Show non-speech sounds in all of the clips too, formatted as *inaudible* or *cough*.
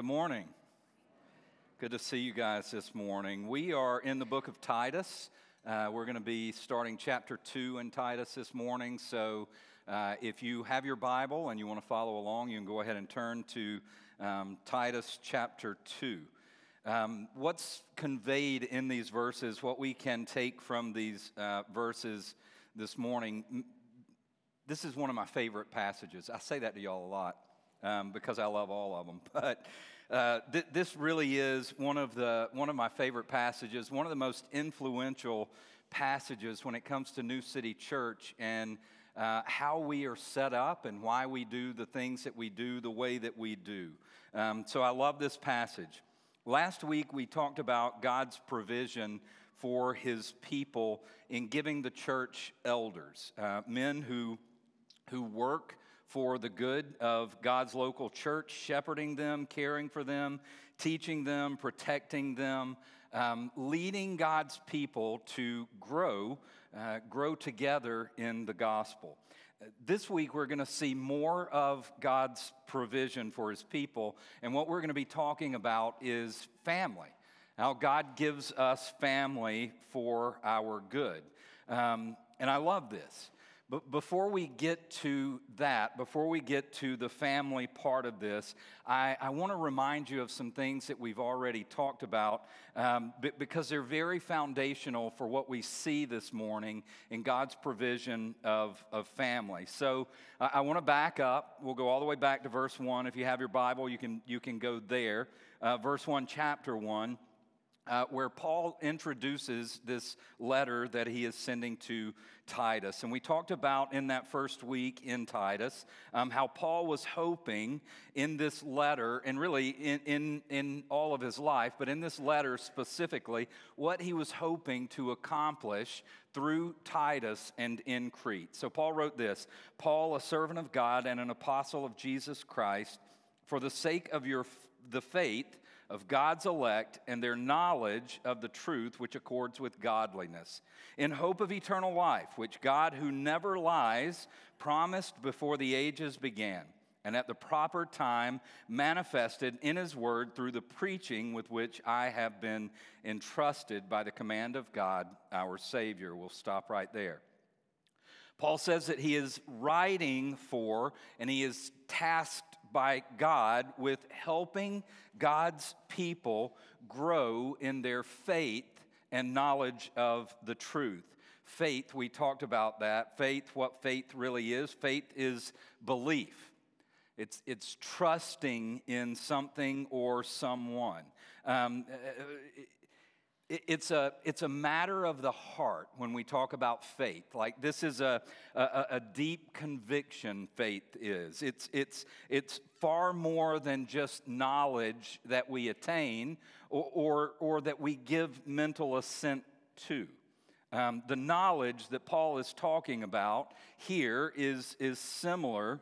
Good morning. Good to see you guys this morning. We are in the book of Titus. Uh, we're going to be starting chapter 2 in Titus this morning. So uh, if you have your Bible and you want to follow along, you can go ahead and turn to um, Titus chapter 2. Um, what's conveyed in these verses, what we can take from these uh, verses this morning, this is one of my favorite passages. I say that to y'all a lot um, because I love all of them. *laughs* But uh, th- this really is one of, the, one of my favorite passages, one of the most influential passages when it comes to New City Church and uh, how we are set up and why we do the things that we do the way that we do. Um, so I love this passage. Last week we talked about God's provision for his people in giving the church elders, uh, men who, who work for the good of God's local church, shepherding them, caring for them, teaching them, protecting them, um, leading God's people to grow, uh, grow together in the gospel. This week, we're going to see more of God's provision for his people. And what we're going to be talking about is family. How God gives us family for our good. Um, and I love this. But before we get to that, before we get to the family part of this, I, I want to remind you of some things that we've already talked about um, because they're very foundational for what we see this morning in God's provision of, of family. So I, want to back up. We'll go all the way back to verse 1. If you have your Bible, you can, you can go there. Uh, verse 1, chapter 1 uh, where Paul introduces this letter that he is sending to Titus. And we talked about in that first week in Titus um, how Paul was hoping in this letter, and really in, in, in all of his life, but in this letter specifically, what he was hoping to accomplish through Titus and in Crete. So Paul wrote this Paul, a servant of God and an apostle of Jesus Christ, for the sake of your the faith of God's elect and their knowledge of the truth which accords with godliness, in hope of eternal life, which God, who never lies, promised before the ages began, and at the proper time manifested in His word through the preaching with which I have been entrusted by the command of God, our Savior. We'll stop right there. Paul says that he is writing for and he is tasked by God with helping God's people grow in their faith and knowledge of the truth. Faith, we talked about that. Faith, what faith really is faith is belief, it's, it's trusting in something or someone. Um, it's a, it's a matter of the heart when we talk about faith. Like this is a, a, a, deep conviction, faith is. It's, it's, it's far more than just knowledge that we attain or, or, or that we give mental assent to. Um, the knowledge that Paul is talking about here is, is similar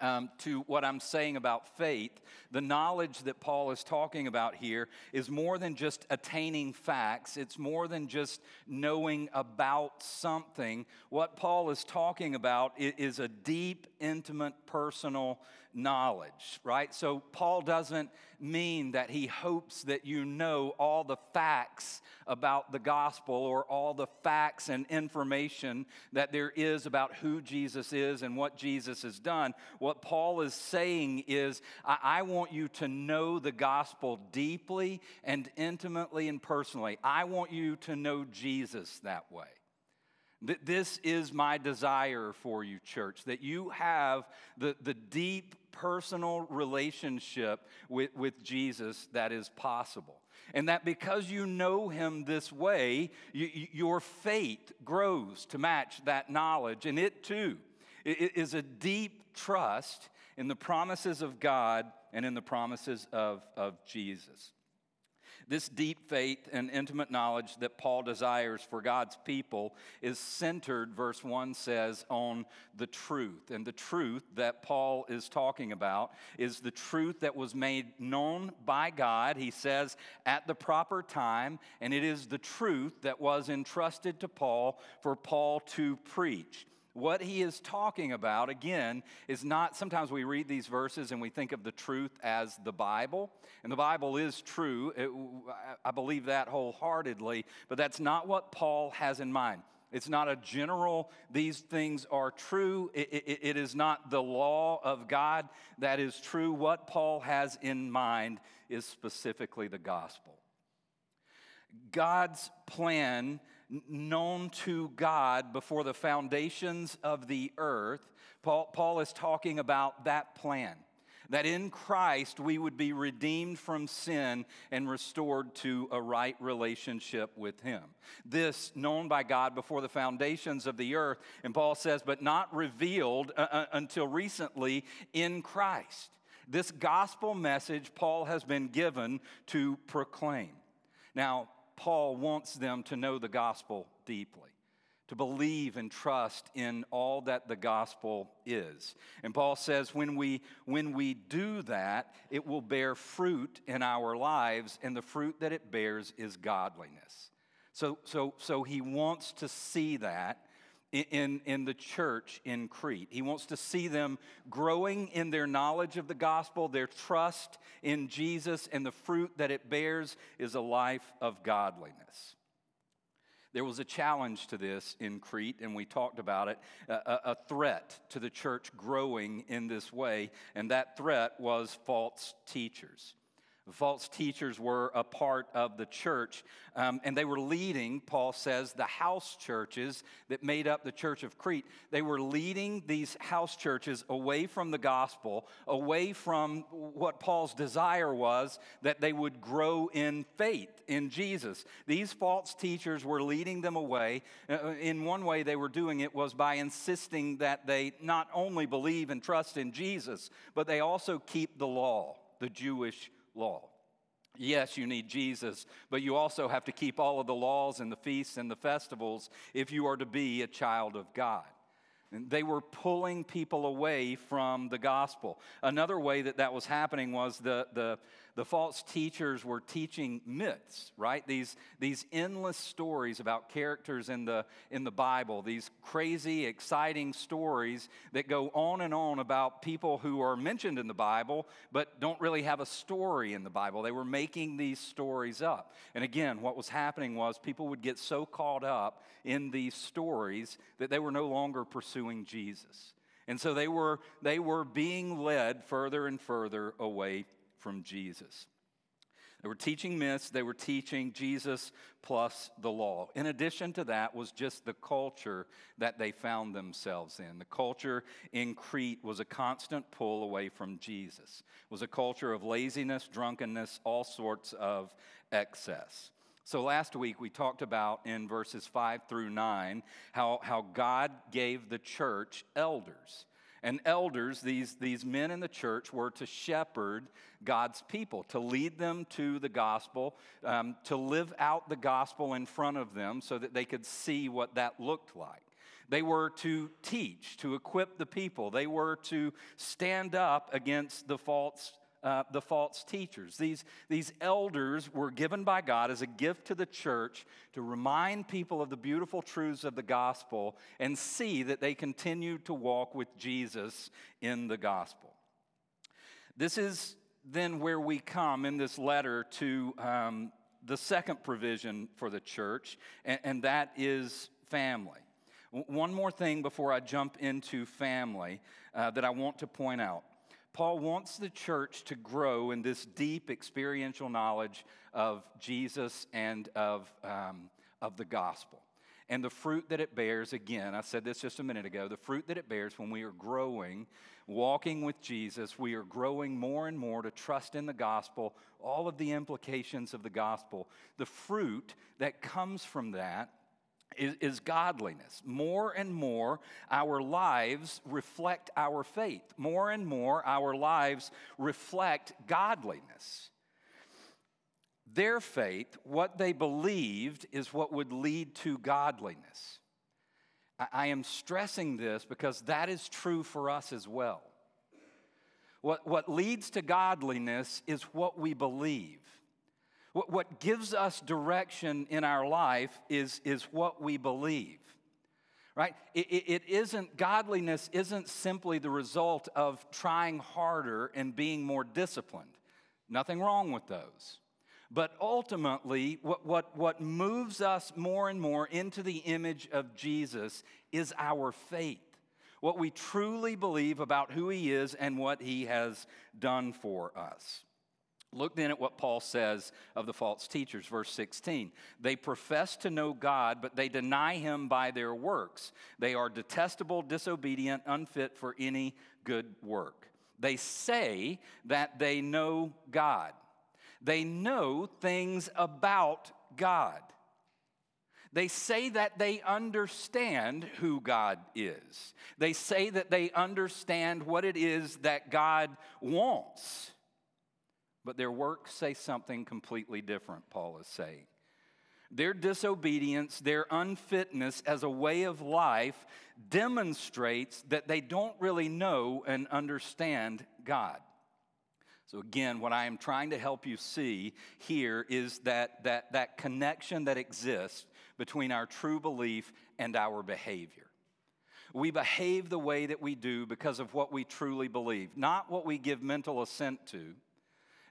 um, to what I'm saying about faith, the knowledge that Paul is talking about here is more than just attaining facts. It's more than just knowing about something. What Paul is talking about is a deep, intimate, personal knowledge, right? So Paul doesn't mean that he hopes that you know all the facts about the gospel or all the facts and information that there is about who Jesus is and what Jesus has done. What Paul is saying is, I, I want you to know the gospel deeply and intimately and personally. I want you to know Jesus that way. This is my desire for you, church, that you have the, the deep personal relationship with, with Jesus that is possible. And that because you know him this way, you, your faith grows to match that knowledge. And it too is a deep trust in the promises of God and in the promises of, of Jesus. This deep faith and intimate knowledge that Paul desires for God's people is centered, verse 1 says, on the truth. And the truth that Paul is talking about is the truth that was made known by God, he says, at the proper time. And it is the truth that was entrusted to Paul for Paul to preach. What he is talking about, again, is not sometimes we read these verses and we think of the truth as the Bible, and the Bible is true. It, I believe that wholeheartedly, but that's not what Paul has in mind. It's not a general, these things are true. It, it, it is not the law of God that is true. What Paul has in mind is specifically the gospel. God's plan known to God before the foundations of the earth. Paul, Paul is talking about that plan that in Christ we would be redeemed from sin and restored to a right relationship with Him. This known by God before the foundations of the earth, and Paul says, but not revealed uh, uh until recently in Christ. This gospel message Paul has been given to proclaim. Now, Paul wants them to know the gospel deeply, to believe and trust in all that the gospel is. And Paul says when we, when we do that, it will bear fruit in our lives, and the fruit that it bears is godliness. So, so, so he wants to see that in, in the church in Crete. He wants to see them growing in their knowledge of the gospel, their trust in Jesus, and the fruit that it bears is a life of godliness. There was a challenge to this in Crete, and we talked about it a, a threat to the church growing in this way, and that threat was false teachers. False teachers were a part of the church, um, and they were leading, Paul says, the house churches that made up the church of Crete. They were leading these house churches away from the gospel, away from what Paul's desire was that they would grow in faith in Jesus. These false teachers were leading them away. Uh, in one way, they were doing it was by insisting that they not only believe and trust in Jesus, but they also keep the law, the Jewish law. Yes, you need Jesus, but you also have to keep all of the laws and the feasts and the festivals if you are to be a child of God. And they were pulling people away from the gospel. Another way that that was happening was the, the, the false teachers were teaching myths, right? These, these endless stories about characters in the, in the Bible, these crazy, exciting stories that go on and on about people who are mentioned in the Bible, but don't really have a story in the Bible. They were making these stories up. And again, what was happening was people would get so caught up in these stories that they were no longer pursuing Jesus. And so they were, they were being led further and further away from Jesus. They were teaching myths, they were teaching Jesus plus the law. In addition to that, was just the culture that they found themselves in. The culture in Crete was a constant pull away from Jesus, it was a culture of laziness, drunkenness, all sorts of excess. So last week we talked about in verses 5 through 9 how, how God gave the church elders. And elders, these, these men in the church, were to shepherd God's people, to lead them to the gospel, um, to live out the gospel in front of them so that they could see what that looked like. They were to teach, to equip the people. They were to stand up against the false uh, the false teachers. These, these elders were given by God as a gift to the church to remind people of the beautiful truths of the gospel and see that they continue to walk with Jesus in the gospel. This is then where we come in this letter to um, the second provision for the church, and, and that is family. One more thing before I jump into family uh, that I want to point out. Paul wants the church to grow in this deep experiential knowledge of Jesus and of, um, of the gospel. And the fruit that it bears, again, I said this just a minute ago, the fruit that it bears when we are growing, walking with Jesus, we are growing more and more to trust in the gospel, all of the implications of the gospel. The fruit that comes from that is, is, godliness. More and more, our lives reflect our faith. More and more, our lives reflect godliness. Their faith, what they believed, is what would lead to godliness. I, I am stressing this because that is true for us as well. What, what leads to godliness is what we believe. What, what gives us direction in our life is, is what we believe. right? It, it, it isn't, godliness isn't simply the result of trying harder and being more disciplined. Nothing wrong with those. But ultimately, what, what, what moves us more and more into the image of Jesus is our faith. What we truly believe about who he is and what he has done for us. Look then at what Paul says of the false teachers, verse 16. They profess to know God, but they deny him by their works. They are detestable, disobedient, unfit for any good work. They say that they know God, they know things about God. They say that they understand who God is. They say that they understand what it is that God wants but their works say something completely different, Paul is saying. Their disobedience, their unfitness as a way of life demonstrates that they don't really know and understand God. So, again, what I am trying to help you see here is that, that, that connection that exists between our true belief and our behavior. We behave the way that we do because of what we truly believe, not what we give mental assent to,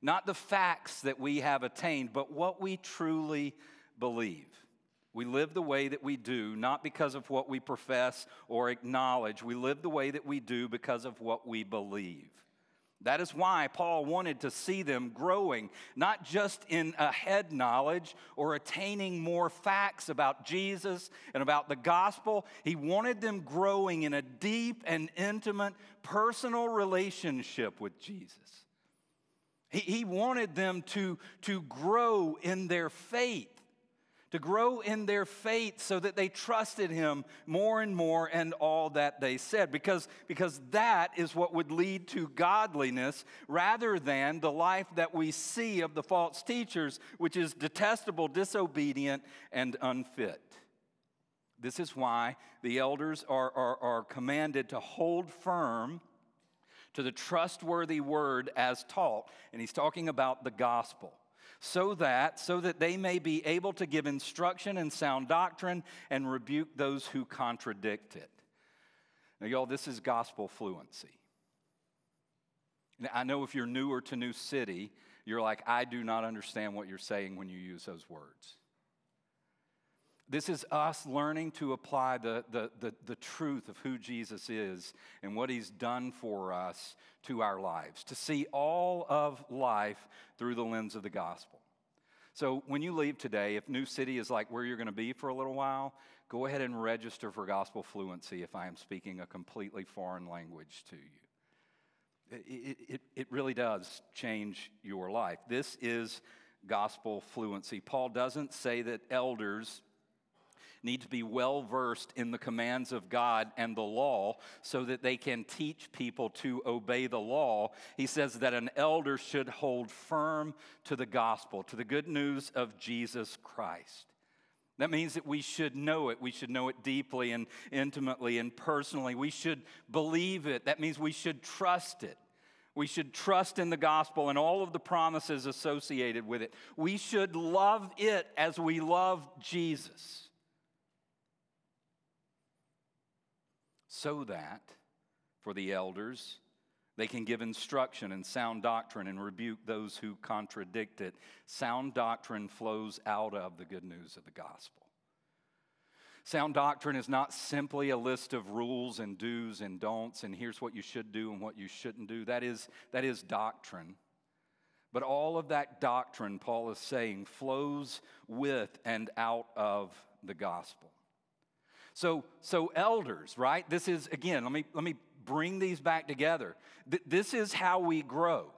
not the facts that we have attained, but what we truly believe. We live the way that we do, not because of what we profess or acknowledge. We live the way that we do because of what we believe. That is why Paul wanted to see them growing, not just in a head knowledge or attaining more facts about Jesus and about the gospel. He wanted them growing in a deep and intimate personal relationship with Jesus. He, he wanted them to, to grow in their faith, to grow in their faith so that they trusted him more and more and all that they said, because, because that is what would lead to godliness rather than the life that we see of the false teachers, which is detestable, disobedient, and unfit. This is why the elders are, are, are commanded to hold firm to the trustworthy word as taught. And he's talking about the gospel. So that, so that they may be able to give instruction and sound doctrine and rebuke those who contradict it. Now, y'all, this is gospel fluency. I know if you're newer to New City, you're like, I do not understand what you're saying when you use those words. This is us learning to apply the, the, the, the, truth of who Jesus is and what he's done for us to our lives, to see all of life through the lens of the gospel. So when you leave today, if New City is like where you're going to be for a little while, go ahead and register for gospel fluency if I am speaking a completely foreign language to you. It, it, it really does change your life. This is gospel fluency. Paul doesn't say that elders need to be well versed in the commands of God and the law so that they can teach people to obey the law. He says that an elder should hold firm to the gospel, to the good news of Jesus Christ. That means that we should know it. We should know it deeply and intimately and personally. We should believe it. That means we should trust it. We should trust in the gospel and all of the promises associated with it. We should love it as we love Jesus. So that for the elders they can give instruction and sound doctrine and rebuke those who contradict it. Sound doctrine flows out of the good news of the gospel. Sound doctrine is not simply a list of rules and do's and don'ts, and here's what you should do and what you shouldn't do. That is, that is doctrine. But all of that doctrine, Paul is saying, flows with and out of the gospel. So, so elders, right? This is, again, let me, let me bring these back together. Th- this is how we grow.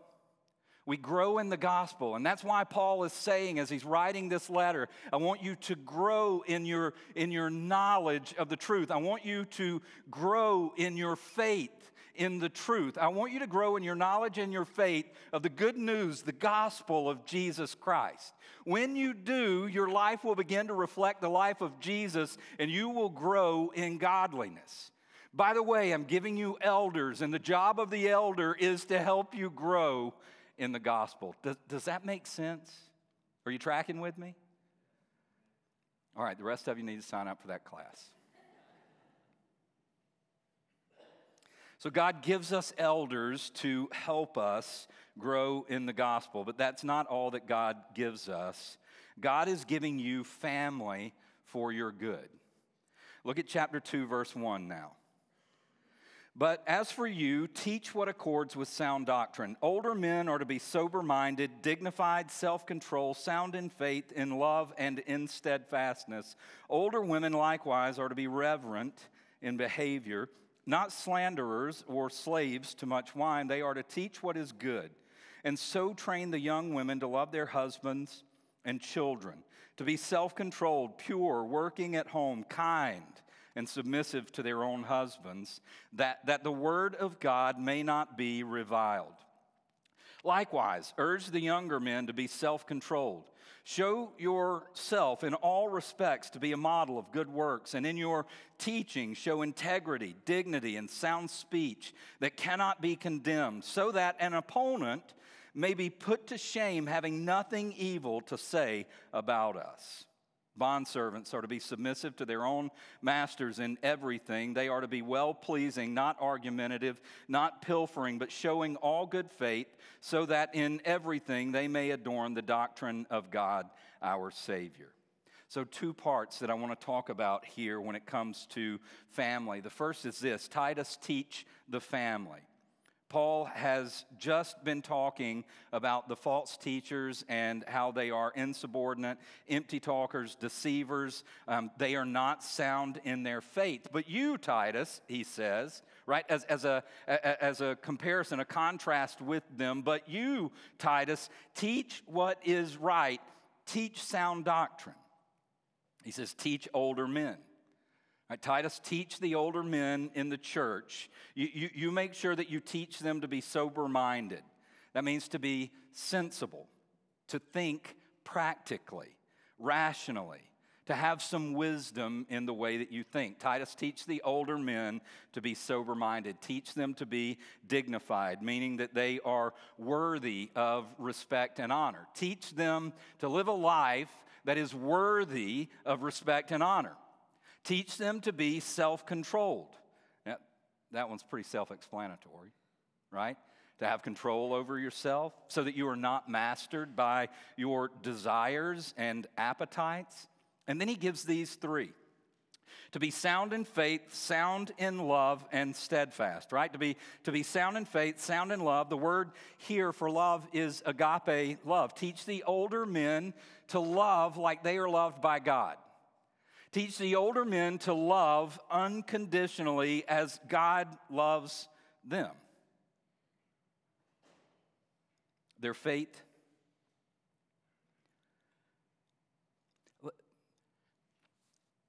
We grow in the gospel. And that's why Paul is saying, as he's writing this letter, I want you to grow in your, in your knowledge of the truth. I want you to grow in your faith in the truth. I want you to grow in your knowledge and your faith of the good news, the gospel of Jesus Christ. When you do, your life will begin to reflect the life of Jesus and you will grow in godliness. By the way, I'm giving you elders, and the job of the elder is to help you grow in the gospel. Does, does that make sense? Are you tracking with me? All right, the rest of you need to sign up for that class. So, God gives us elders to help us grow in the gospel, but that's not all that God gives us. God is giving you family for your good. Look at chapter 2, verse 1 now. But as for you, teach what accords with sound doctrine. Older men are to be sober minded, dignified, self control, sound in faith, in love, and in steadfastness. Older women likewise are to be reverent in behavior, not slanderers or slaves to much wine. They are to teach what is good, and so train the young women to love their husbands and children, to be self controlled, pure, working at home, kind and submissive to their own husbands, that, that the word of God may not be reviled. Likewise, urge the younger men to be self controlled. Show yourself in all respects to be a model of good works, and in your teaching, show integrity, dignity, and sound speech that cannot be condemned, so that an opponent may be put to shame, having nothing evil to say about us. Bondservants are to be submissive to their own masters in everything. They are to be well pleasing, not argumentative, not pilfering, but showing all good faith, so that in everything they may adorn the doctrine of God our Savior. So, two parts that I want to talk about here when it comes to family. The first is this Titus teach the family. Paul has just been talking about the false teachers and how they are insubordinate, empty talkers, deceivers. Um, they are not sound in their faith. But you, Titus, he says, right, as, as, a, as a comparison, a contrast with them, but you, Titus, teach what is right, teach sound doctrine. He says, teach older men. Right, Titus, teach the older men in the church. You, you, you make sure that you teach them to be sober minded. That means to be sensible, to think practically, rationally, to have some wisdom in the way that you think. Titus, teach the older men to be sober minded. Teach them to be dignified, meaning that they are worthy of respect and honor. Teach them to live a life that is worthy of respect and honor. Teach them to be self controlled. That one's pretty self explanatory, right? To have control over yourself so that you are not mastered by your desires and appetites. And then he gives these three to be sound in faith, sound in love, and steadfast, right? To be, to be sound in faith, sound in love. The word here for love is agape love. Teach the older men to love like they are loved by God. Teach the older men to love unconditionally as God loves them. Their faith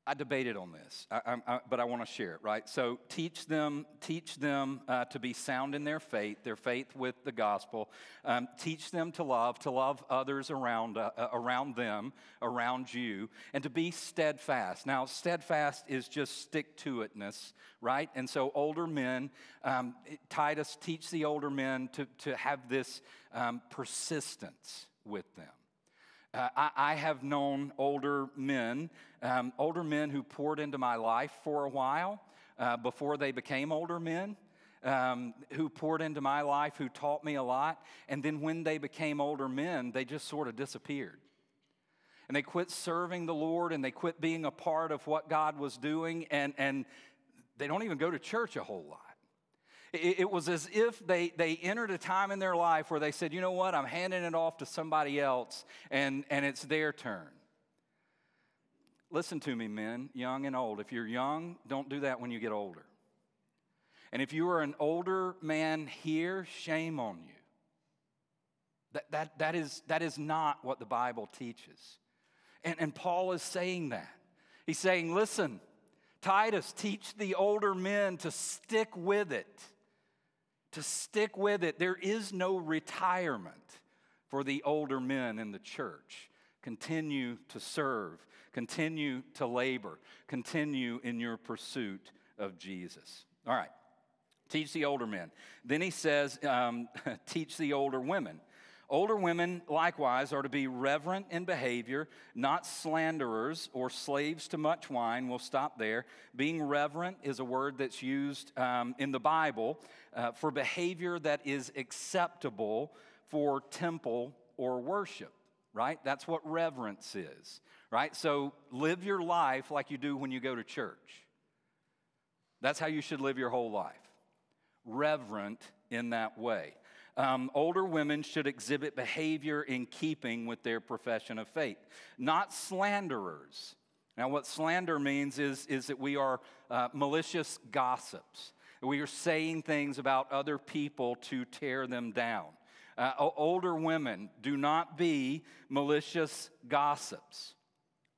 I debated on this, I, I, but I want to share it, right? So teach them, teach them uh, to be sound in their faith, their faith with the gospel. Um, teach them to love, to love others around, uh, uh, around them, around you, and to be steadfast. Now, steadfast is just stick to itness, right? And so older men, um, Titus, teach the older men to, to have this um, persistence with them. Uh, I, I, have known older men, um, older men who poured into my life for a while uh, before they became older men. Um, who poured into my life, who taught me a lot, and then when they became older men, they just sort of disappeared. And they quit serving the Lord and they quit being a part of what God was doing, and, and they don't even go to church a whole lot. It, was as if they, they entered a time in their life where they said, you know what, I'm handing it off to somebody else, and, and it's their turn. Listen to me, men, young and old. If you're young, don't do that when you get older. And if you are an older man here, shame on you. That, that, that, is, that is not what the Bible teaches. And, and Paul is saying that. He's saying, listen, Titus, teach the older men to stick with it to stick with it. There is no retirement for the older men in the church. Continue to serve, continue to labor, continue in your pursuit of Jesus. All right, teach the older men. Then he says, um, *laughs* teach the older women. Older women, likewise, are to be reverent in behavior, not slanderers or slaves to much wine. We'll stop there. Being reverent is a word that's used um, in the Bible uh, for behavior that is acceptable for temple or worship, right? That's what reverence is, right? So live your life like you do when you go to church. That's how you should live your whole life. Reverent in that way um, older women should exhibit behavior in keeping with their profession of faith, not slanderers. Now, what slander means is, is that we are uh, malicious gossips. We are saying things about other people to tear them down. Uh, older women, do not be malicious gossips.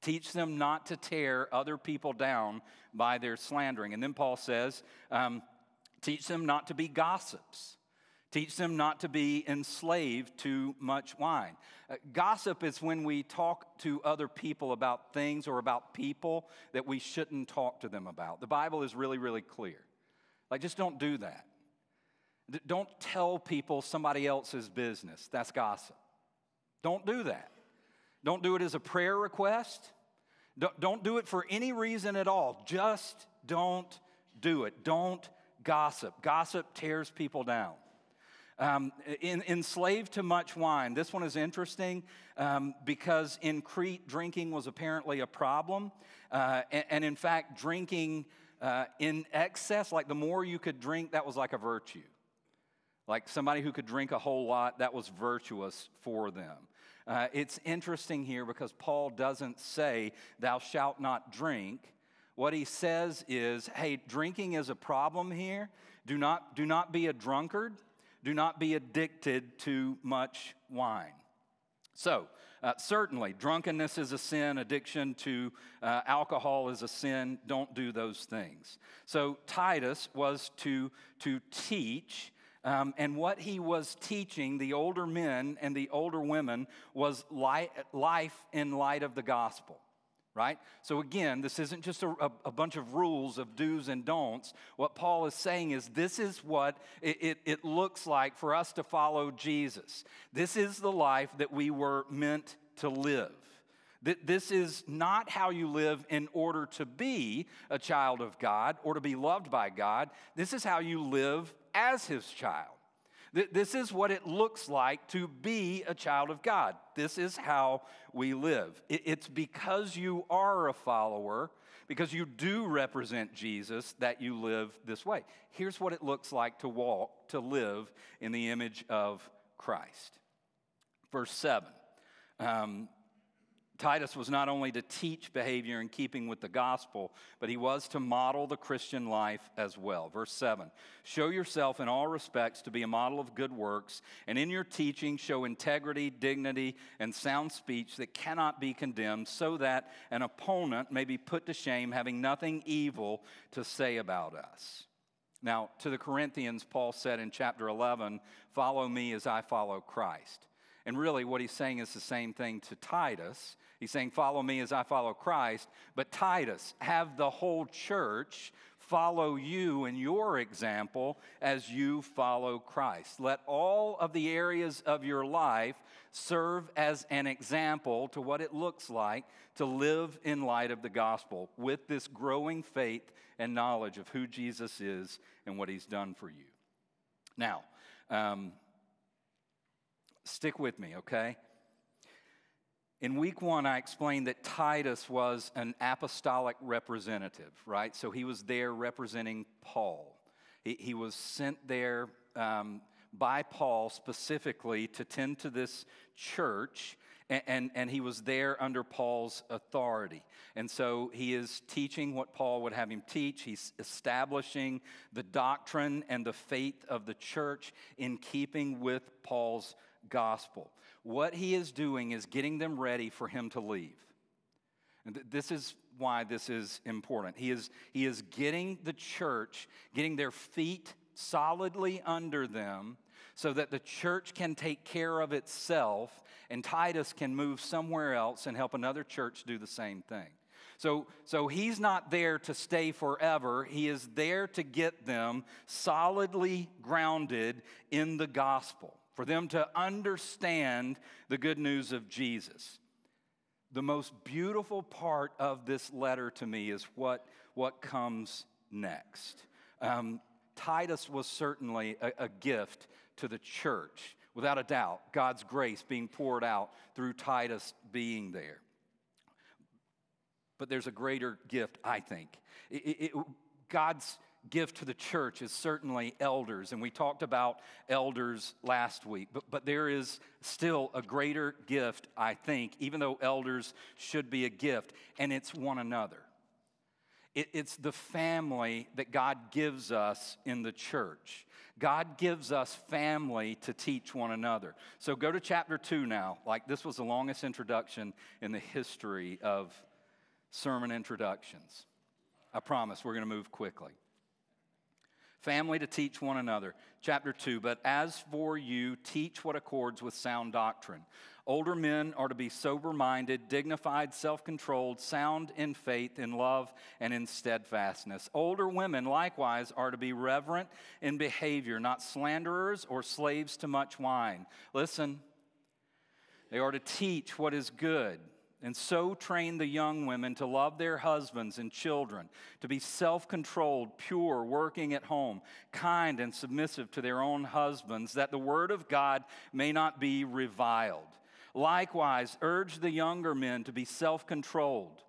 Teach them not to tear other people down by their slandering. And then Paul says, um, teach them not to be gossips. Teach them not to be enslaved to much wine. Uh, gossip is when we talk to other people about things or about people that we shouldn't talk to them about. The Bible is really, really clear. Like, just don't do that. Don't tell people somebody else's business. That's gossip. Don't do that. Don't do it as a prayer request. Don't do it for any reason at all. Just don't do it. Don't gossip. Gossip tears people down. Um, in, enslaved to much wine. This one is interesting um, because in Crete, drinking was apparently a problem. Uh, and, and, in fact, drinking uh, in excess, like the more you could drink, that was like a virtue. Like somebody who could drink a whole lot, that was virtuous for them. Uh, it's interesting here because Paul doesn't say, Thou shalt not drink. What he says is, Hey, drinking is a problem here. Do not, do not be a drunkard do not be addicted to much wine. So, uh, certainly, drunkenness is a sin, addiction to uh, alcohol is a sin. Don't do those things. So, Titus was to, to teach, um, and what he was teaching the older men and the older women was light, life in light of the gospel right? So again, this isn't just a, a, bunch of rules of do's and don'ts. What Paul is saying is this is what it, it, it looks like for us to follow Jesus. This is the life that we were meant to live. This is not how you live in order to be a child of God or to be loved by God. This is how you live as his child. This is what it looks like to be a child of God. This is how we live. It's because you are a follower, because you do represent Jesus, that you live this way. Here's what it looks like to walk, to live in the image of Christ. Verse 7. Um, Titus was not only to teach behavior in keeping with the gospel, but he was to model the Christian life as well. Verse 7 Show yourself in all respects to be a model of good works, and in your teaching show integrity, dignity, and sound speech that cannot be condemned, so that an opponent may be put to shame, having nothing evil to say about us. Now, to the Corinthians, Paul said in chapter 11, Follow me as I follow Christ. And really, what he's saying is the same thing to Titus. He's saying, Follow me as I follow Christ. But Titus, have the whole church follow you in your example as you follow Christ. Let all of the areas of your life serve as an example to what it looks like to live in light of the gospel with this growing faith and knowledge of who Jesus is and what he's done for you. Now, um, Stick with me, okay? In week one, I explained that Titus was an apostolic representative, right? So he was there representing Paul. He, he was sent there um, by Paul specifically to tend to this church, and, and, and, he was there under Paul's authority. And so he is teaching what Paul would have him teach. He's establishing the doctrine and the faith of the church in keeping with Paul's gospel. What he is doing is getting them ready for him to leave. And th- this is why this is important. He is, he is getting the church, getting their feet solidly under them so that the church can take care of itself and Titus can move somewhere else and help another church do the same thing. So, so he's not there to stay forever. He is there to get them solidly grounded in the gospel for them to understand the good news of Jesus. The most beautiful part of this letter to me is what, what comes next. Um, Titus was certainly a, a gift to the church, without a doubt, God's grace being poured out through Titus being there. But there's a greater gift, I think. It, it, God's gift to the church is certainly elders, and we talked about elders last week. But, but there is still a greater gift, I think, even though elders should be a gift, and it's one another. It, it's the family that God gives us in the church. God gives us family to teach one another. So go to chapter 2 now. Like, this was the longest introduction in the history of sermon introductions. I promise we're going to move quickly. Family to teach one another. Chapter 2 But as for you, teach what accords with sound doctrine. Older men are to be sober minded, dignified, self controlled, sound in faith, in love, and in steadfastness. Older women, likewise, are to be reverent in behavior, not slanderers or slaves to much wine. Listen, they are to teach what is good and so train the young women to love their husbands and children, to be self controlled, pure, working at home, kind and submissive to their own husbands, that the word of God may not be reviled. Likewise, urge the younger men to be self controlled.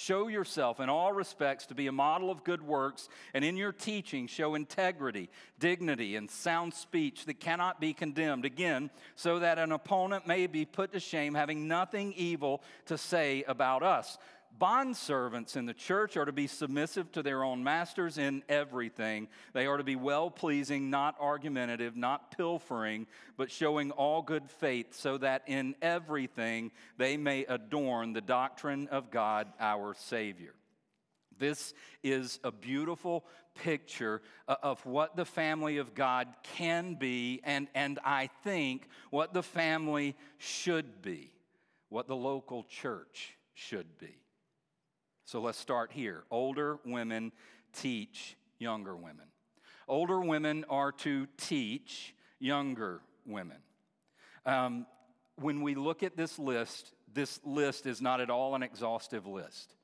Show yourself in all respects to be a model of good works, and in your teaching, show integrity, dignity, and sound speech that cannot be condemned. Again, so that an opponent may be put to shame, having nothing evil to say about us. Bondservants in the church are to be submissive to their own masters in everything. They are to be well pleasing, not argumentative, not pilfering, but showing all good faith, so that in everything they may adorn the doctrine of God our Savior. This is a beautiful picture of what the family of God can be, and, and I think what the family should be, what the local church should be. So let's start here. Older women teach younger women. Older women are to teach younger women. Um, when we look at this list, this list is not at all an exhaustive list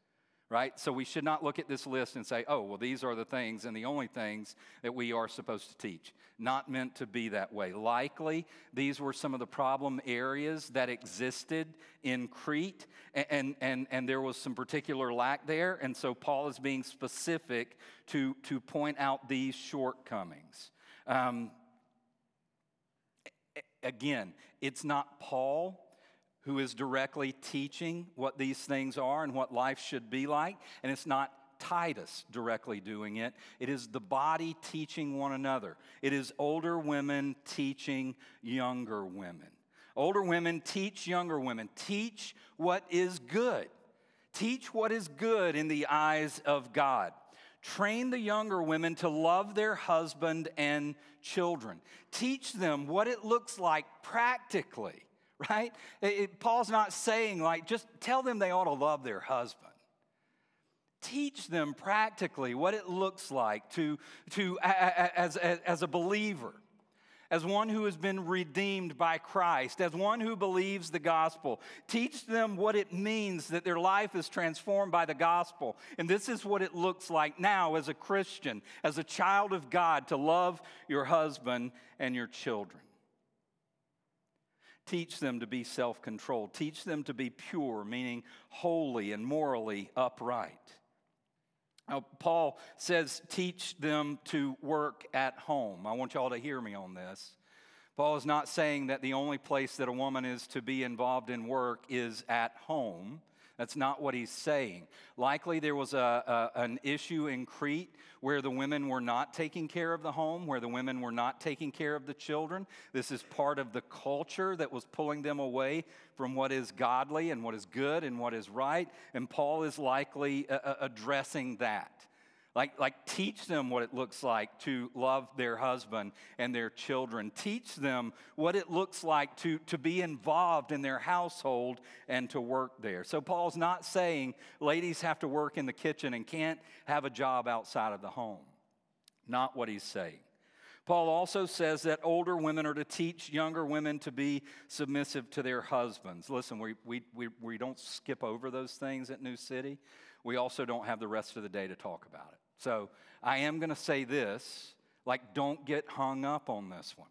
right? So we should not look at this list and say, oh, well, these are the things and the only things that we are supposed to teach. Not meant to be that way. Likely, these were some of the problem areas that existed in Crete, and, and, and, there was some particular lack there. And so Paul is being specific to, to point out these shortcomings. Um, again, it's not Paul who is directly teaching what these things are and what life should be like. And it's not Titus directly doing it, it is the body teaching one another. It is older women teaching younger women. Older women teach younger women. Teach what is good. Teach what is good in the eyes of God. Train the younger women to love their husband and children. Teach them what it looks like practically right? It, it, Paul's not saying, like, just tell them they ought to love their husband. Teach them practically what it looks like to, to as, as, as a believer, as one who has been redeemed by Christ, as one who believes the gospel. Teach them what it means that their life is transformed by the gospel. And this is what it looks like now as a Christian, as a child of God, to love your husband and your children. Teach them to be self controlled. Teach them to be pure, meaning holy and morally upright. Now, Paul says, teach them to work at home. I want y'all to hear me on this. Paul is not saying that the only place that a woman is to be involved in work is at home. That's not what he's saying. Likely there was a, a, an issue in Crete where the women were not taking care of the home, where the women were not taking care of the children. This is part of the culture that was pulling them away from what is godly and what is good and what is right. And Paul is likely uh, uh addressing that. Like, like, teach them what it looks like to love their husband and their children. Teach them what it looks like to, to be involved in their household and to work there. So, Paul's not saying ladies have to work in the kitchen and can't have a job outside of the home. Not what he's saying. Paul also says that older women are to teach younger women to be submissive to their husbands. Listen, we, we, we, we don't skip over those things at New City. We also don't have the rest of the day to talk about it. So I am going to say this like, don't get hung up on this one.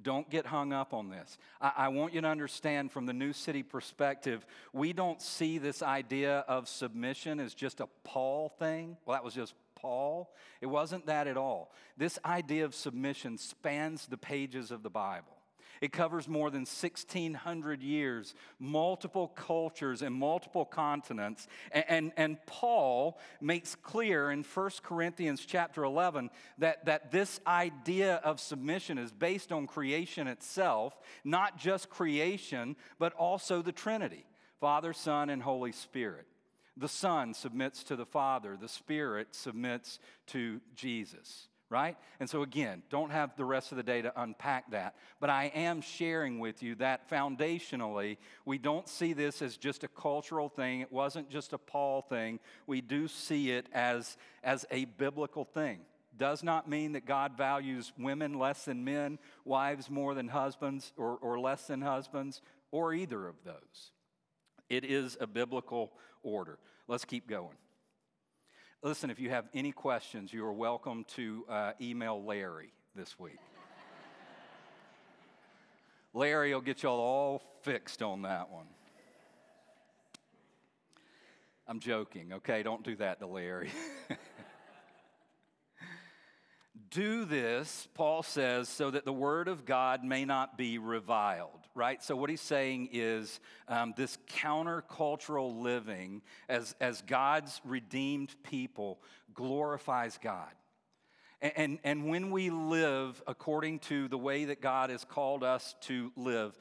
Don't get hung up on this. I, I, want you to understand from the New City perspective, we don't see this idea of submission as just a Paul thing. Well, that was just Paul. It wasn't that at all. This idea of submission spans the pages of the Bible. It covers more than 1,600 years, multiple cultures, and multiple continents. And, and, and, Paul makes clear in 1 Corinthians chapter 11 that, that this idea of submission is based on creation itself, not just creation, but also the Trinity Father, Son, and Holy Spirit. The Son submits to the Father, the Spirit submits to Jesus right? And so, again, don't have the rest of the day to unpack that. But I am sharing with you that foundationally, we don't see this as just a cultural thing. It wasn't just a Paul thing. We do see it as, as a biblical thing. Does not mean that God values women less than men, wives more than husbands, or, or less than husbands, or either of those. It is a biblical order. Let's keep going. Listen, if you have any questions, you are welcome to uh, email Larry this week. *laughs* Larry will get y'all all fixed on that one. I'm joking, okay? Don't do that to Larry. *laughs* do this, Paul says, so that the word of God may not be reviled right? So, what he's saying is um, this countercultural living as, as God's redeemed people glorifies God. And, and, and, when we live according to the way that God has called us to live,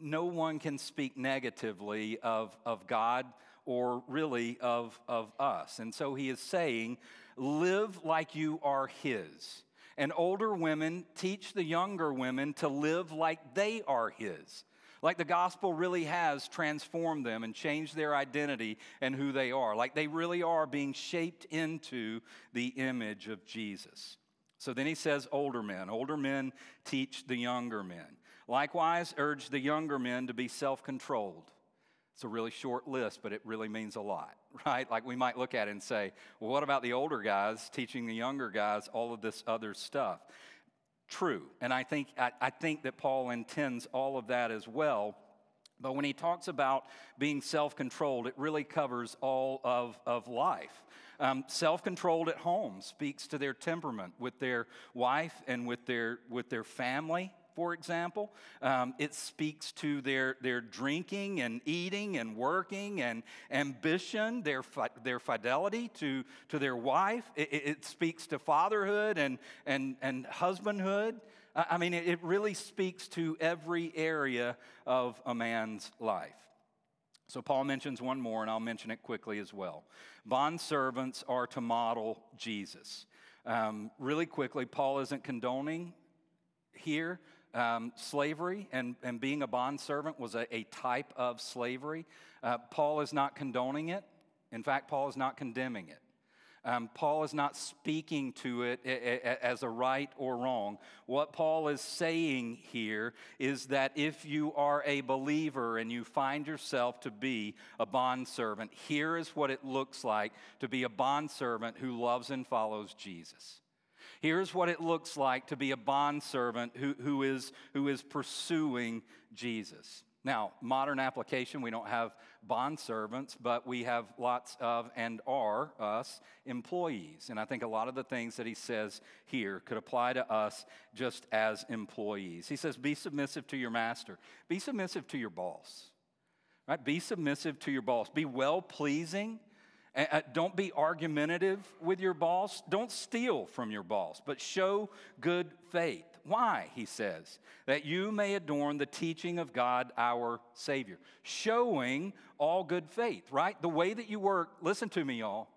no one can speak negatively of, of God or really of, of us. And so he is saying, live like you are his and older women teach the younger women to live like they are His. Like the gospel really has transformed them and changed their identity and who they are. Like they really are being shaped into the image of Jesus. So then he says, older men. Older men teach the younger men. Likewise, urge the younger men to be self controlled. It's a really short list, but it really means a lot, *laughs* right? Like we might look at it and say, well, what about the older guys teaching the younger guys all of this other stuff? True. And I think, I, I think that Paul intends all of that as well. But when he talks about being self controlled, it really covers all of, of life. Um, self controlled at home speaks to their temperament with their wife and with their, with their family for example. Um, it speaks to their, their drinking and eating and working and ambition, their, fi- their fidelity to, to their wife. It, it, speaks to fatherhood and, and, and husbandhood. I mean, it, really speaks to every area of a man's life. So, Paul mentions one more, and I'll mention it quickly as well. Bond servants are to model Jesus. Um, really quickly, Paul isn't condoning here um, slavery and, and being a bondservant was a, a type of slavery. Uh, Paul is not condoning it. In fact, Paul is not condemning it. Um, Paul is not speaking to it as a right or wrong. What Paul is saying here is that if you are a believer and you find yourself to be a bondservant, here is what it looks like to be a bondservant who loves and follows Jesus. Here's what it looks like to be a bondservant who, who, is, who is pursuing Jesus. Now, modern application, we don't have bond servants, but we have lots of and are us employees. And I think a lot of the things that he says here could apply to us just as employees. He says, Be submissive to your master, be submissive to your boss. Right? Be submissive to your boss. Be well pleasing Uh, don't be argumentative with your boss. Don't steal from your boss, but show good faith. Why, he says, that you may adorn the teaching of God our Savior. Showing all good faith, right? The way that you work, listen to me, y'all.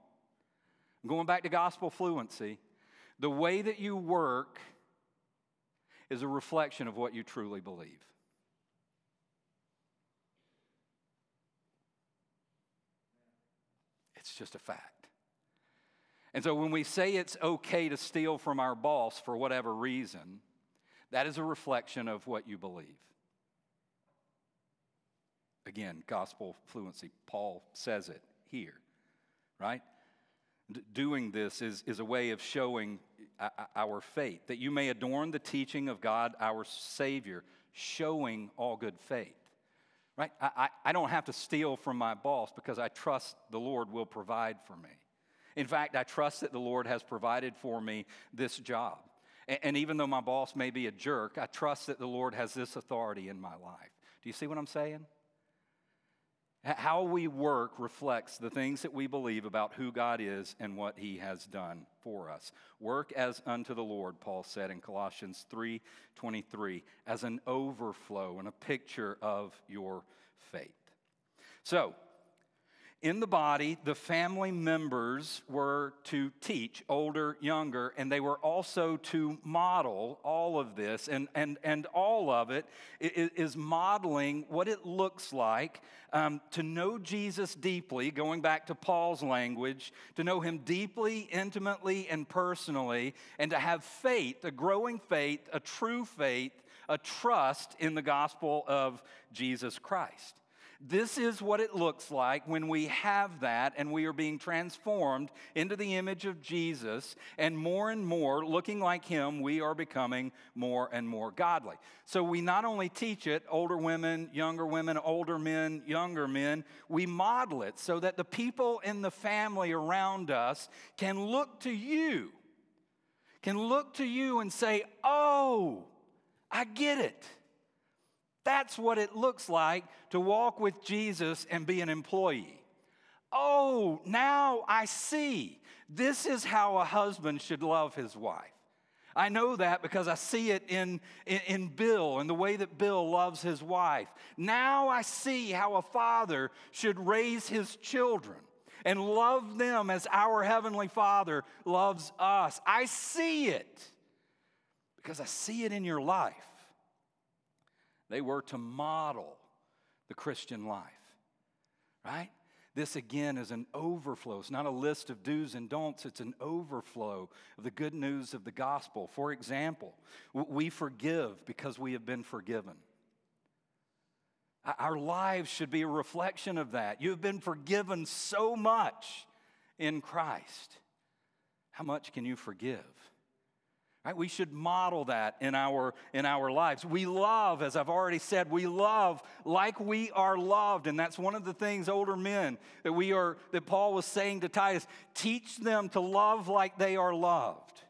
Going back to gospel fluency. The way that you work is a reflection of what you truly believe. It's just a fact. And so when we say it's okay to steal from our boss for whatever reason, that is a reflection of what you believe. Again, gospel fluency. Paul says it here, right? D- doing this is, is a way of showing uh, uh, our faith, that you may adorn the teaching of God our Savior, showing all good faith. Right? I, I, I don't have to steal from my boss because I trust the Lord will provide for me. In fact, I trust that the Lord has provided for me this job. And, and even though my boss may be a jerk, I trust that the Lord has this authority in my life. Do you see what I'm saying? How we work reflects the things that we believe about who God is and what he has done for us. Work as unto the Lord, Paul said in Colossians 3:23, as an overflow and a picture of your faith. So, in the body, the family members were to teach, older, younger, and they were also to model all of this. And, and, and all of it is modeling what it looks like um, to know Jesus deeply, going back to Paul's language, to know him deeply, intimately, and personally, and to have faith, a growing faith, a true faith, a trust in the gospel of Jesus Christ. This is what it looks like when we have that and we are being transformed into the image of Jesus, and more and more, looking like Him, we are becoming more and more godly. So we not only teach it, older women, younger women, older men, younger men, we model it so that the people in the family around us can look to you, can look to you and say, Oh, I get it. That's what it looks like to walk with Jesus and be an employee. Oh, now I see. This is how a husband should love his wife. I know that because I see it in, in, in, Bill and the way that Bill loves his wife. Now I see how a father should raise his children and love them as our Heavenly Father loves us. I see it because I see it in your life. They were to model the Christian life, right? This again is an overflow. It's not a list of do's and don'ts, it's an overflow of the good news of the gospel. For example, we forgive because we have been forgiven. Our lives should be a reflection of that. You've been forgiven so much in Christ. How much can you forgive? Right? We should model that in our, in our lives. We love, as I've already said, we love like we are loved. And that's one of the things, older men, that we are, that Paul was saying to Titus, teach them to love like they are loved.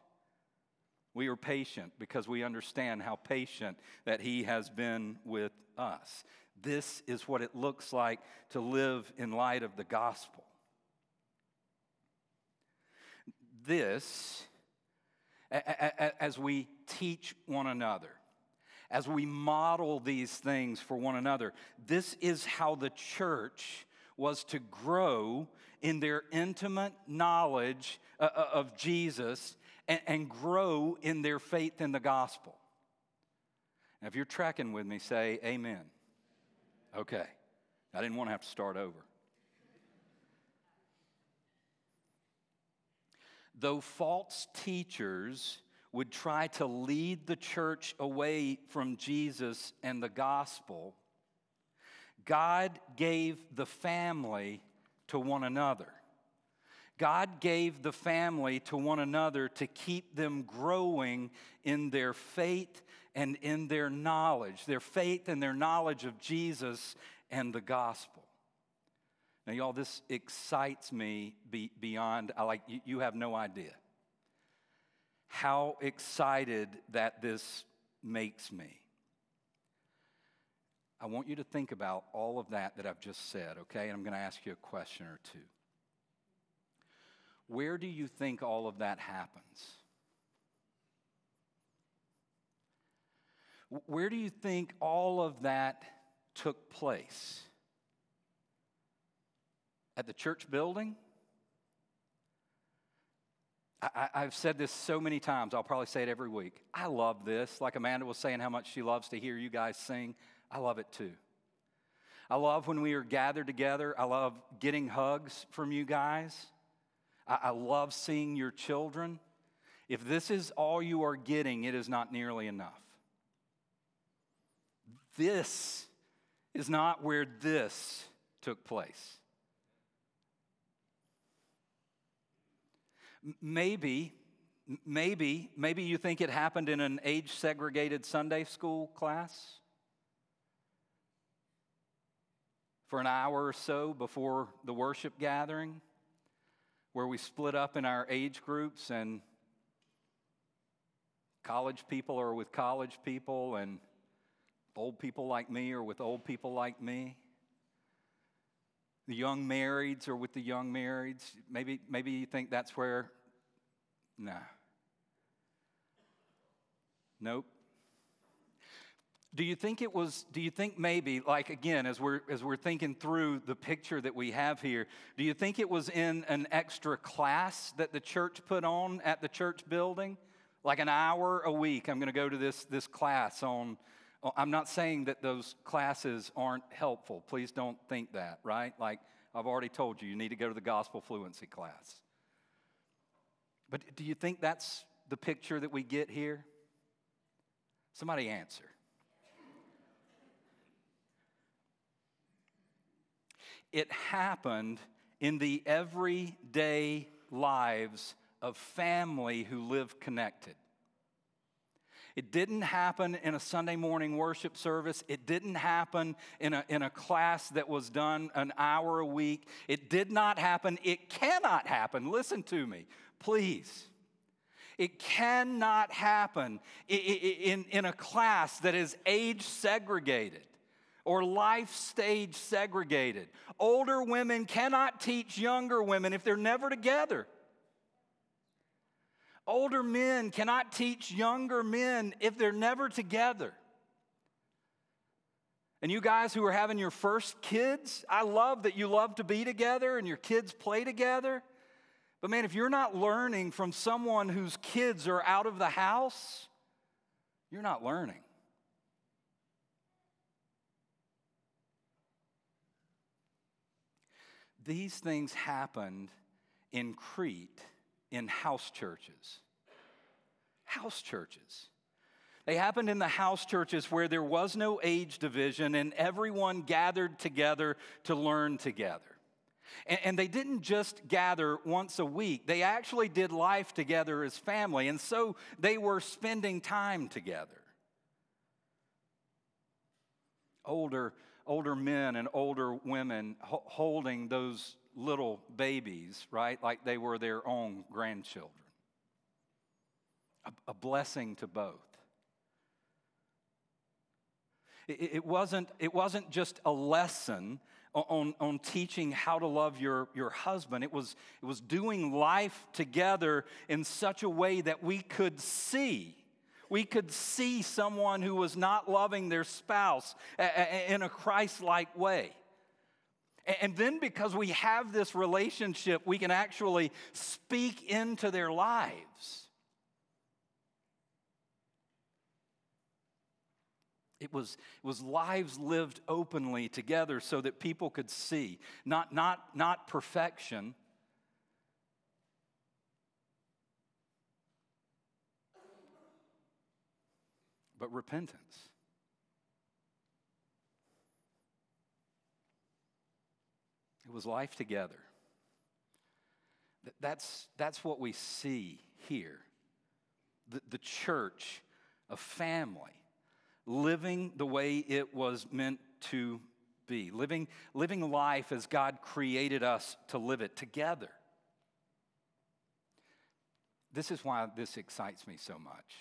We are patient because we understand how patient that he has been with us. This is what it looks like to live in light of the gospel. This as we teach one another, as we model these things for one another. This is how the church was to grow in their intimate knowledge uh, uh, of Jesus and grow in their faith in the gospel. Now, if you're tracking with me, say amen. Okay. I didn't want to have to start over. Though false teachers would try to lead the church away from Jesus and the gospel, God gave the family to one another. God gave the family to one another to keep them growing in their faith and in their knowledge, their faith and their knowledge of Jesus and the gospel. Now, y'all, this excites me beyond, I like, you, you have no idea how excited that this makes me. I want you to think about all of that that I've just said, okay? And I'm going to ask you a question or two. Where do you think all of that happens? Where do you think all of that took place? At the church building. I, have said this so many times, I'll probably say it every week. I love this. Like Amanda was saying, how much she loves to hear you guys sing. I love it too. I love when we are gathered together. I love getting hugs from you guys. I, I love seeing your children. If this is all you are getting, it is not nearly enough. This is not where this took place. Maybe, maybe, maybe you think it happened in an age segregated Sunday school class for an hour or so before the worship gathering, where we split up in our age groups and college people are with college people and old people like me are with old people like me. The young marrieds or with the young marrieds. Maybe, maybe you think that's where, nah. Nope. Do you think it was, do you think maybe, like again, as we're, as we're thinking through the picture that we have here, do you think it was in an extra class that the church put on at the church building? Like an hour a week, I'm going to go to this, this class on Oh, I'm not saying that those classes aren't helpful. Please don't think that, right? Like I've already told you, you need to go to the gospel fluency class. But do you think that's the picture that we get here? Somebody answer. It happened in the everyday lives of family who live connected. It didn't happen in a Sunday morning worship service. It didn't happen in a, in a class that was done an hour a week. It did not happen. It cannot happen. Listen to me, please. It cannot happen in, in, in a class that is age segregated or life stage segregated. Older women cannot teach younger women if they're never together. Older men cannot teach younger men if they're never together. And you guys who are having your first kids, I love that you love to be together and your kids play together. But man, if you're not learning from someone whose kids are out of the house, you're not learning. These things happened in Crete in house churches. House churches. They happened in the house churches where there was no age division and everyone gathered together to learn together. And, they didn't just gather once a week, they actually did life together as family. And so they were spending time together. Older, older men and older women ho- holding those little babies, right? Like they were their own grandchildren. A, a blessing to both. It, it, wasn't, it wasn't just a lesson on, on teaching how to love your, your husband. It was, it was doing life together in such a way that we could see. We could see someone who was not loving their spouse in a Christ like way. And then because we have this relationship, we can actually speak into their lives. It was, it was lives lived openly together so that people could see, not, not, not perfection. But repentance. It was life together. That's, that's what we see here. The, the church, a family, living the way it was meant to be, living, living life as God created us to live it together. This is why this excites me so much.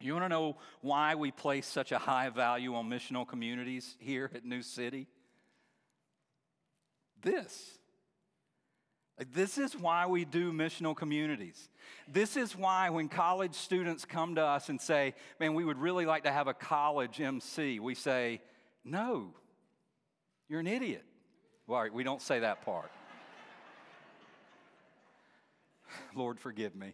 You want to know why we place such a high value on missional communities here at New City? This. This is why we do missional communities. This is why when college students come to us and say, Man, we would really like to have a college MC, we say, No, you're an idiot. Well, we don't say that part. *laughs* Lord, forgive me.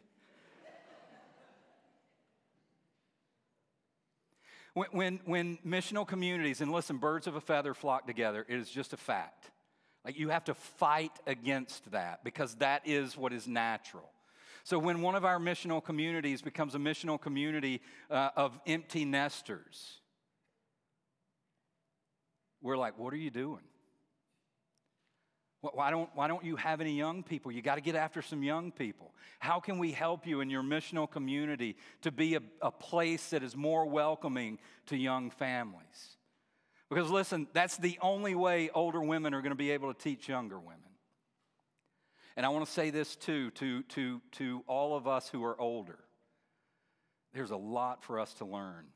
When, when, when missional communities, and listen, birds of a feather flock together, it is just a fact. Like you have to fight against that because that is what is natural. So when one of our missional communities becomes a missional community uh, of empty nesters, we're like, what are you doing? Why don't, why don't you have any young people? You got to get after some young people. How can we help you in your missional community to be a, a place that is more welcoming to young families? Because listen, that's the only way older women are going to be able to teach younger women. And I want to say this too to, to, to all of us who are older. There's a lot for us to learn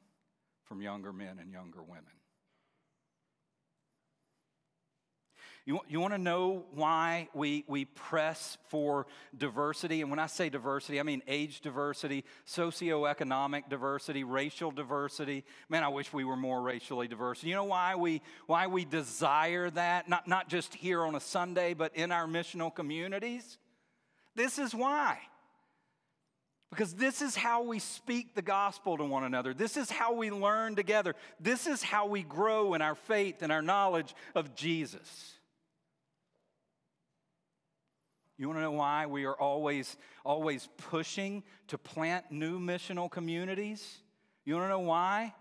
from younger men and younger women. You, you want to know why we, we press for diversity? And when I say diversity, I mean age diversity, socioeconomic diversity, racial diversity. Man, I wish we were more racially diverse. You know why we, why we desire that? Not, not just here on a Sunday, but in our missional communities? This is why. Because this is how we speak the gospel to one another. This is how we learn together. This is how we grow in our faith and our knowledge of Jesus. You want to know why we are always, always pushing to plant new missional communities? You want to know why?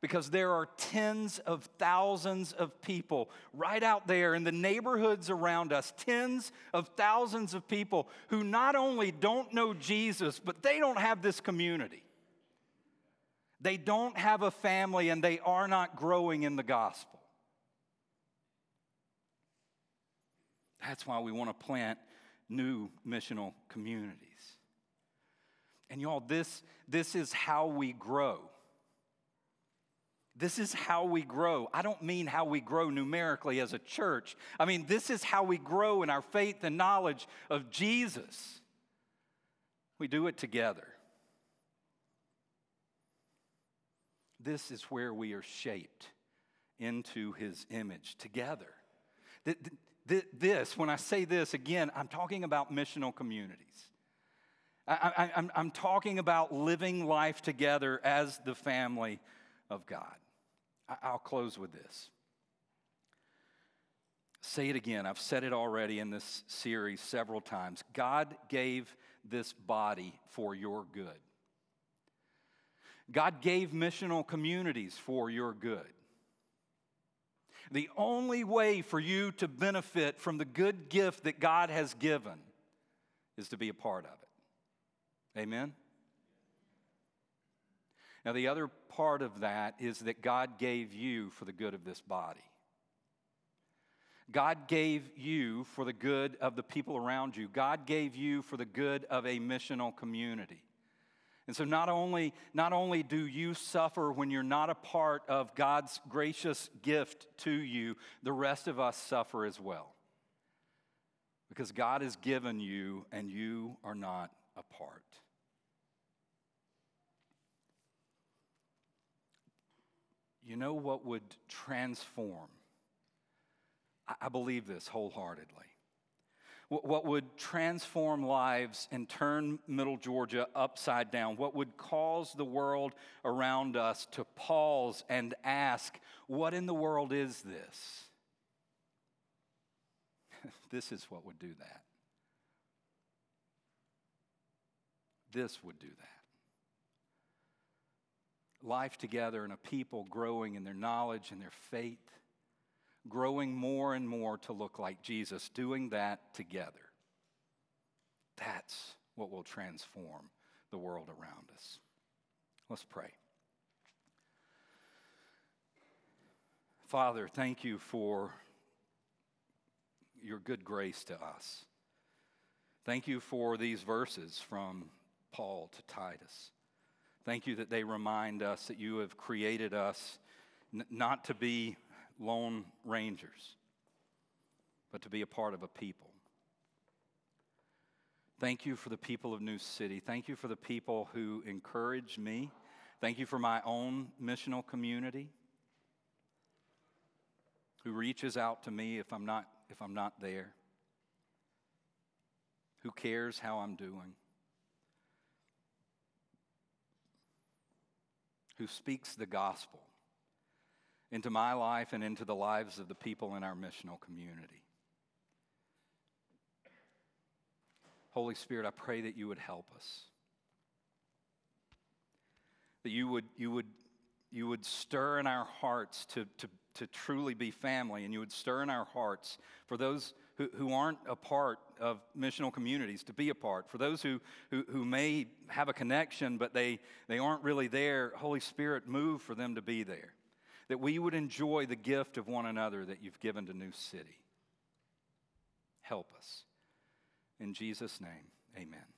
Because there are tens of thousands of people right out there in the neighborhoods around us, tens of thousands of people who not only don't know Jesus, but they don't have this community. They don't have a family and they are not growing in the gospel. That's why we want to plant new missional communities. And y'all, this, this is how we grow. This is how we grow. I don't mean how we grow numerically as a church. I mean, this is how we grow in our faith and knowledge of Jesus. We do it together. This is where we are shaped into his image together. This, when I say this, again, I'm talking about missional communities. I, am talking about living life together as the family of God. I, I'll close with this. Say it again. I've said it already in this series several times. God gave this body for your good. God gave missional communities for your good. The only way for you to benefit from the good gift that God has given is to be a part of it. Amen? Now, the other part of that is that God gave you for the good of this body. God gave you for the good of the people around you. God gave you for the good of a missional community. And so not only, not only do you suffer when you're not a part of God's gracious gift to you, the rest of us suffer as well. Because God has given you and you are not a part. You know what would transform? I believe this wholeheartedly what would transform lives and turn Middle Georgia upside down, what would cause the world around us to pause and ask, What in the world is this? *laughs* this is what would do that. This would do that. Life together and a people growing in their knowledge and their faith growing more and more to look like Jesus, doing that together. That's what will transform the world around us. Let's pray. Father, thank you for your good grace to us. Thank you for these verses from Paul to Titus. Thank you that they remind us that you have created us n- not to be lone rangers, but to be a part of a people. Thank you for the people of New City. Thank you for the people who encourage me. Thank you for my own missional community who reaches out to me if I'm not, if I'm not there, who cares how I'm doing, who speaks the gospel into my life and into the lives of the people in our missional community. Holy Spirit, I pray that you would help us. That you would, you would, you would stir in our hearts to, to, to truly be family, and you would stir in our hearts for those who, who aren't a part of missional communities to be a part, for those who, who, who may have a connection but they, they aren't really there. Holy Spirit, move for them to be there. That we would enjoy the gift of one another that you've given to New City. Help us. In Jesus' name, amen.